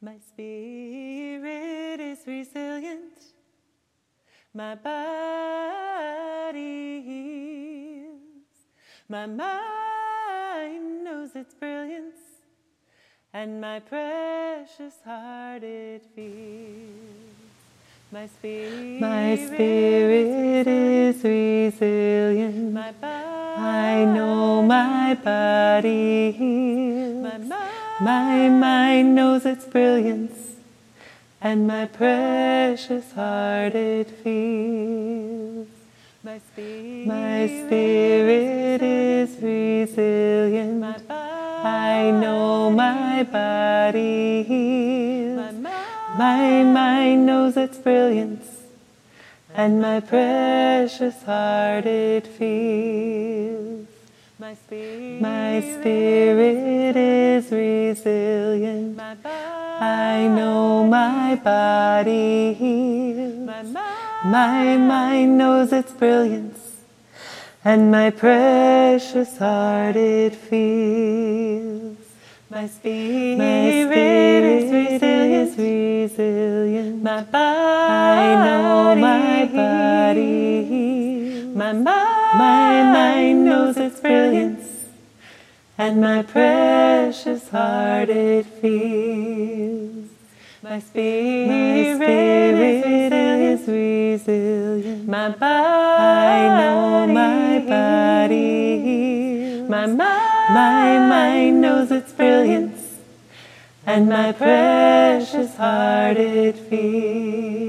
My spirit is resilient. My body heals. My mind knows its brilliance. And my precious heart it feels. My spirit, My spirit is resilient. my body, I know my body heals. my mind, My mind knows its brilliance, and my precious heart it feels. my spirit, My spirit is resilient. my I know my body heals. my mind, My mind knows its brilliance, and my precious heart it feels. my spirit, My spirit resilient. my body, I know my body heals. my mind, My mind knows its brilliance, and my precious heart it feels. my spirit, My spirit is resilient. my body, I know my body heals. my mind, My mind knows its brilliance, and my precious heart it feels. my spirit, My spirit is resilient. my body, I know my body heals. my mind, My mind knows its brilliance, and my precious heart it feels.